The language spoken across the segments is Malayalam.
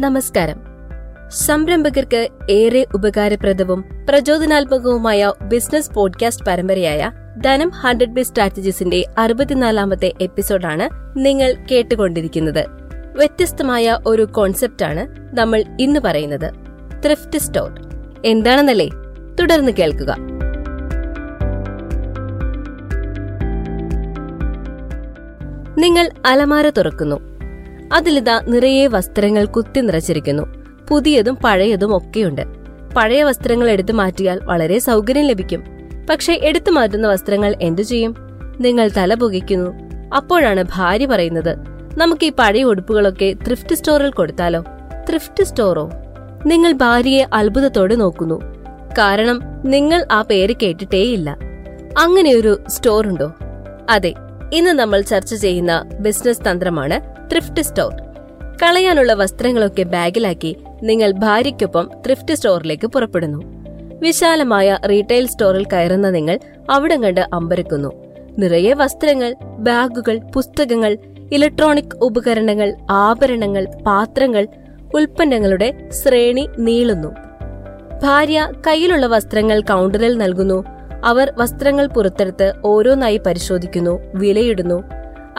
നമസ്കാരം. സംരംഭകർക്ക് ഏറെ ഉപകാരപ്രദവും പ്രചോദനാത്മകവുമായ ബിസിനസ് പോഡ്കാസ്റ്റ് പരമ്പരയായ ധനം ഹൺഡ്രഡ് ബി സ്ട്രാറ്റജീസിന്റെ അറുപത്തിനാലാമത്തെ എപ്പിസോഡാണ് നിങ്ങൾ കേട്ടുകൊണ്ടിരിക്കുന്നത്. വ്യത്യസ്തമായ ഒരു കോൺസെപ്റ്റാണ് നമ്മൾ ഇന്ന് പറയുന്നത്. Thrift store. എന്താണെന്നല്ലേ? തുടർന്ന് കേൾക്കുക. നിങ്ങൾ അലമാര തുറക്കുന്നു. അതിലിതാ നിറയെ വസ്ത്രങ്ങൾ കുത്തി നിറച്ചിരിക്കുന്നു. പുതിയതും പഴയതും ഒക്കെയുണ്ട്. പഴയ വസ്ത്രങ്ങൾ എടുത്തു മാറ്റിയാൽ വളരെ സൗകര്യം ലഭിക്കും. പക്ഷെ എടുത്തു മാറ്റുന്ന വസ്ത്രങ്ങൾ എന്തു ചെയ്യും? നിങ്ങൾ തല പുകയ്ക്കുന്നു. അപ്പോഴാണ് ഭാര്യ പറയുന്നത് നമുക്ക് ഈ പഴയ ഉടുപ്പുകളൊക്കെ ത്രിഫ്റ്റ് സ്റ്റോറിൽ കൊടുത്താലോ? ത്രിഫ്റ്റ് സ്റ്റോറോ നിങ്ങൾ ഭാര്യയെ അത്ഭുതത്തോടെ നോക്കുന്നു. കാരണം നിങ്ങൾ ആ പേര് കേട്ടിട്ടേയില്ല. അങ്ങനെയൊരു സ്റ്റോറുണ്ടോ അതെ ഇന്ന് നമ്മൾ ചർച്ച ചെയ്യുന്ന ബിസിനസ് തന്ത്രമാണ് ത്രിഫ്റ്റ് സ്റ്റോർ കളയാനുള്ള വസ്ത്രങ്ങളൊക്കെ ബാഗിലാക്കി നിങ്ങൾ ഭാര്യയ്ക്കൊപ്പം ത്രിഫ്റ്റ് സ്റ്റോറിലേക്ക് പുറപ്പെടുന്നു. വിശാലമായ റീറ്റെയിൽ സ്റ്റോറിൽ കയറുന്ന നിങ്ങൾ അവിടം കണ്ട് അമ്പരക്കുന്നു. നിറയെ വസ്ത്രങ്ങൾ ബാഗുകൾ പുസ്തകങ്ങൾ ഇലക്ട്രോണിക് ഉപകരണങ്ങൾ ആഭരണങ്ങൾ പാത്രങ്ങൾ ഉൽപ്പന്നങ്ങളുടെ ശ്രേണി നീളുന്നു. ഭാര്യ കയ്യിലുള്ള വസ്ത്രങ്ങൾ കൗണ്ടറിൽ നൽകുന്നു. അവർ വസ്ത്രങ്ങൾ പുറത്തെടുത്ത് ഓരോന്നായി പരിശോധിക്കുന്നു വിലയിടുന്നു.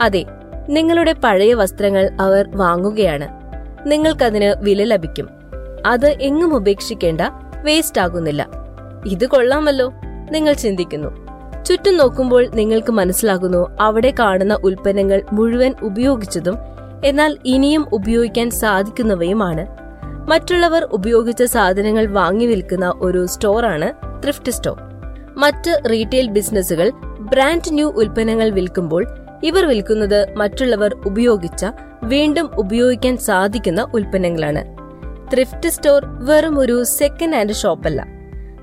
അതെ നിങ്ങളുടെ പഴയ വസ്ത്രങ്ങൾ അവർ വാങ്ങുകയാണ്. നിങ്ങൾക്കതിന് വില ലഭിക്കും. അത് എങ്ങും ഉപേക്ഷിക്കേണ്ട വേസ്റ്റ് ആകുന്നില്ല ഇത് കൊള്ളാമല്ലോ നിങ്ങൾ ചിന്തിക്കുന്നു. ചുറ്റും നോക്കുമ്പോൾ നിങ്ങൾക്ക് മനസ്സിലാകുന്നു അവിടെ കാണുന്ന ഉൽപ്പന്നങ്ങൾ മുഴുവൻ ഉപയോഗിച്ചതും എന്നാൽ ഇനിയും ഉപയോഗിക്കാൻ സാധിക്കുന്നവയുമാണ്. മറ്റുള്ളവർ ഉപയോഗിച്ച സാധനങ്ങൾ വാങ്ങി വിൽക്കുന്ന ഒരു സ്റ്റോറാണ് ത്രിഫ്റ്റ് സ്റ്റോർ. മറ്റ് റീറ്റെയിൽ ബിസിനസ്സുകൾ ബ്രാൻഡ് ന്യൂ ഉൽപ്പന്നങ്ങൾ വിൽക്കുമ്പോൾ ഇവർ വിൽക്കുന്നത് മറ്റുള്ളവർ ഉപയോഗിച്ച വീണ്ടും ഉപയോഗിക്കാൻ സാധിക്കുന്ന ഉൽപ്പന്നങ്ങളാണ്. ത്രിഫ്റ്റ് സ്റ്റോർ വെറും ഒരു സെക്കൻഡ് ഹാൻഡ് ഷോപ്പല്ല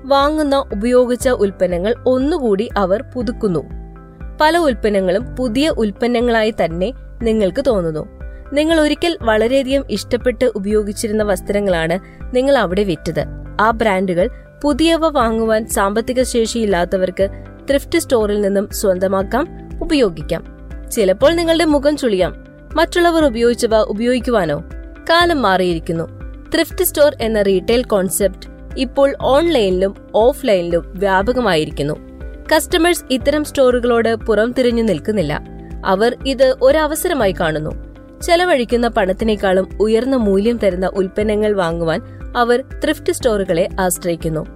വാങ്ങുന്ന ഉപയോഗിച്ച ഉൽപ്പന്നങ്ങൾ ഒന്നുകൂടി അവർ പുതുക്കുന്നു. പല ഉൽപ്പന്നങ്ങളും പുതിയ ഉൽപ്പന്നങ്ങളായി തന്നെ നിങ്ങൾക്ക് തോന്നുന്നു. നിങ്ങൾ ഒരിക്കൽ വളരെയധികം ഇഷ്ടപ്പെട്ട് ഉപയോഗിച്ചിരുന്ന വസ്ത്രങ്ങളാണ് നിങ്ങൾ അവിടെ വിറ്റത്. ആ ബ്രാൻഡുകൾ പുതിയവ വാങ്ങുവാൻ സാമ്പത്തിക ശേഷിയില്ലാത്തവർക്ക് ത്രിഫ്റ്റ് സ്റ്റോറിൽ നിന്നും സ്വന്തമാക്കാം ഉപയോഗിക്കാം. ചിലപ്പോൾ നിങ്ങളുടെ മുഖം ചുളിയാം. മറ്റുള്ളവർ ഉപയോഗിച്ചവ ഉപയോഗിക്കുവാനോ. കാലം മാറിയിരിക്കുന്നു. ത്രിഫ്റ്റ് സ്റ്റോർ എന്ന റീറ്റെയിൽ കോൺസെപ്റ്റ് ഇപ്പോൾ ഓൺലൈനിലും ഓഫ്ലൈനിലും വ്യാപകമായിരിക്കുന്നു. കസ്റ്റമേഴ്സ് ഇത്തരം സ്റ്റോറുകളോട് പുറം തിരിഞ്ഞു നിൽക്കുന്നില്ല. അവർ ഇത് ഒരവസരമായി കാണുന്നു. ചെലവഴിക്കുന്ന പണത്തിനേക്കാളും ഉയർന്ന മൂല്യം തരുന്ന ഉൽപ്പന്നങ്ങൾ വാങ്ങുവാൻ അവർ ത്രിഫ്റ്റ് സ്റ്റോറുകളെ ആശ്രയിക്കുന്നു.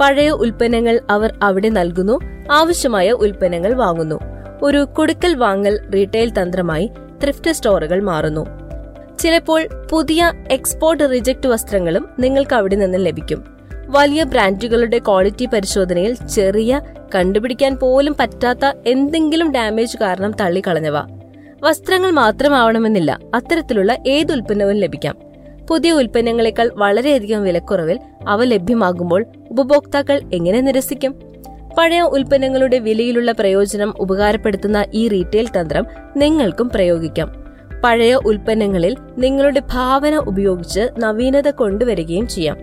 പഴയ ഉൽപ്പന്നങ്ങൾ അവർ അവിടെ നൽകുന്നു. ആവശ്യമായ ഉൽപ്പന്നങ്ങൾ വാങ്ങുന്നു. ഒരു കൊടുക്കൽ വാങ്ങൽ റീറ്റെയിൽ തന്ത്രമായി ത്രിഫ്റ്റ് സ്റ്റോറുകൾ മാറുന്നു. ചിലപ്പോൾ പുതിയ എക്സ്പോർട്ട് റിജക്ട് വസ്ത്രങ്ങളും നിങ്ങൾക്ക് അവിടെ നിന്ന് ലഭിക്കും. വലിയ ബ്രാൻഡുകളുടെ ക്വാളിറ്റി പരിശോധനയിൽ ചെറിയ കണ്ടുപിടിക്കാൻ പോലും പറ്റാത്ത എന്തെങ്കിലും ഡാമേജ് കാരണം തള്ളിക്കളഞ്ഞവ. വസ്ത്രങ്ങൾ മാത്രമാവണമെന്നില്ല അത്തരത്തിലുള്ള ഏത് ഉൽപ്പന്നവും ലഭിക്കാം. പുതിയ ഉൽപ്പന്നങ്ങളെക്കാൾ വളരെയധികം വിലക്കുറവിൽ അവ ലഭ്യമാകുമ്പോൾ ഉപഭോക്താക്കൾ എങ്ങനെ നിരസിക്കും? പഴയ ഉൽപ്പന്നങ്ങളുടെ വിലയിലുള്ള പ്രയോജനം ഉപകാരപ്പെടുത്തുന്ന ഈ റീറ്റെയിൽ തന്ത്രം നിങ്ങൾക്കും പ്രയോഗിക്കാം. പഴയ ഉൽപ്പന്നങ്ങളിൽ നിങ്ങളുടെ ഭാവന ഉപയോഗിച്ച് നവീനത കൊണ്ടുവരികയും ചെയ്യാം.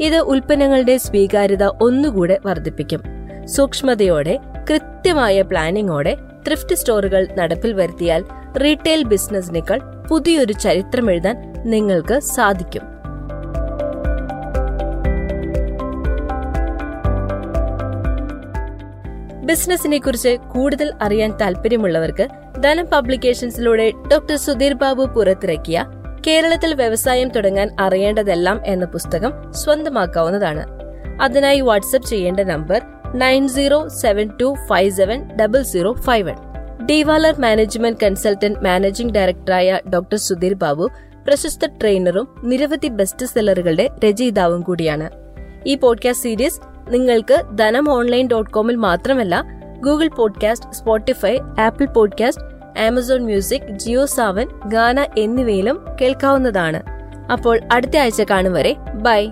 ഇത് ഉൽപ്പന്നങ്ങളുടെ സ്വീകാര്യത ഒന്നുകൂടെ വർദ്ധിപ്പിക്കും. സൂക്ഷ്മതയോടെ കൃത്യമായ പ്ലാനിങ്ങോടെ ത്രിഫ്റ്റ് സ്റ്റോറുകൾ നടപ്പിൽ വരുത്തിയാൽ റീറ്റെയിൽ ബിസിനസിനേക്കാൾ പുതിയൊരു ചരിത്രം എഴുതാൻ നിങ്ങൾക്ക് സാധിക്കും. ബിസിനസിനെ കുറിച്ച് കൂടുതൽ അറിയാൻ താല്പര്യമുള്ളവർക്ക് ധനം പബ്ലിക്കേഷൻസിലൂടെ ഡോക്ടർ സുധീർ ബാബു പുറത്തിറക്കിയ കേരളത്തിൽ വ്യവസായം തുടങ്ങാൻ അറിയേണ്ടതെല്ലാം എന്ന പുസ്തകം സ്വന്തമാക്കാവുന്നതാണ്. അതിനായി വാട്സ്ആപ്പ് ചെയ്യേണ്ട number nine zero seven two five seven double zero five one. ഡിവാലർ management consultant managing ഡയറക്ടറായ ഡോക്ടർ സുധീർ ബാബു പ്രശസ്ത ട്രെയിനറും നിരവധി ബെസ്റ്റ് സെല്ലറുകളുടെ രചയിതാവും കൂടിയാണ്. ഈ പോഡ്കാസ്റ്റ് സീരീസ് നിങ്ങൾക്ക് ധനം ഓൺലൈൻ ഡോട്ട് കോമിൽ മാത്രമല്ല Google podcast Spotify Apple podcast Amazon music Jio Saavn Gaana എന്നിവയിലും കേൾക്കാവുന്നതാണ്. അപ്പോൾ അടുത്ത ആഴ്ച കാണും വരെ ബൈ